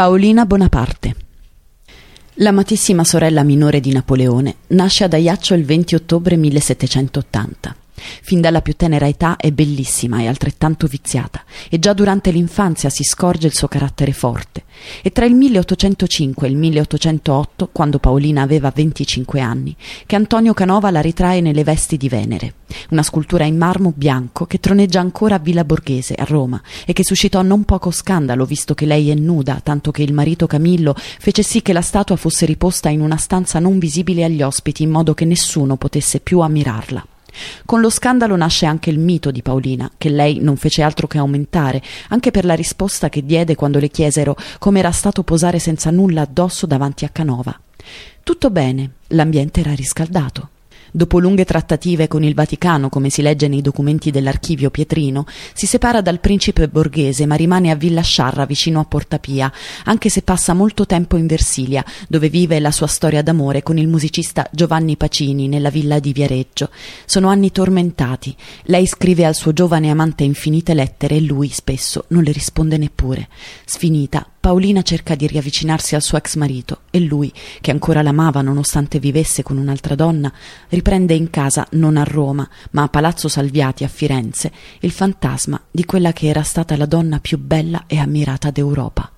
Paolina Bonaparte. L'amatissima sorella minore di Napoleone nasce ad Ajaccio il 20 ottobre 1780. Fin dalla più tenera età è bellissima e altrettanto viziata, e già durante l'infanzia si scorge il suo carattere forte. E tra il 1805 e il 1808, quando Paolina aveva 25 anni, che Antonio Canova la ritrae nelle vesti di Venere, una scultura in marmo bianco che troneggia ancora a Villa Borghese, a Roma, e che suscitò non poco scandalo visto che lei è nuda, tanto che il marito Camillo fece sì che la statua fosse riposta in una stanza non visibile agli ospiti in modo che nessuno potesse più ammirarla. Con lo scandalo nasce anche il mito di Paolina, che lei non fece altro che aumentare, anche per la risposta che diede quando le chiesero come era stato posare senza nulla addosso davanti a Canova. Tutto bene, l'ambiente era riscaldato. Dopo lunghe trattative con il Vaticano, come si legge nei documenti dell'archivio Pietrino, si separa dal principe borghese ma rimane a Villa Sciarra vicino a Portapia, anche se passa molto tempo in Versilia, dove vive la sua storia d'amore con il musicista Giovanni Pacini nella villa di Viareggio. Sono anni tormentati. Lei scrive al suo giovane amante infinite lettere e lui spesso non le risponde neppure. Sfinita, Paolina cerca di riavvicinarsi al suo ex marito e lui, che ancora l'amava nonostante vivesse con un'altra donna, riprende in casa non a Roma, ma a Palazzo Salviati a Firenze, il fantasma di quella che era stata la donna più bella e ammirata d'Europa.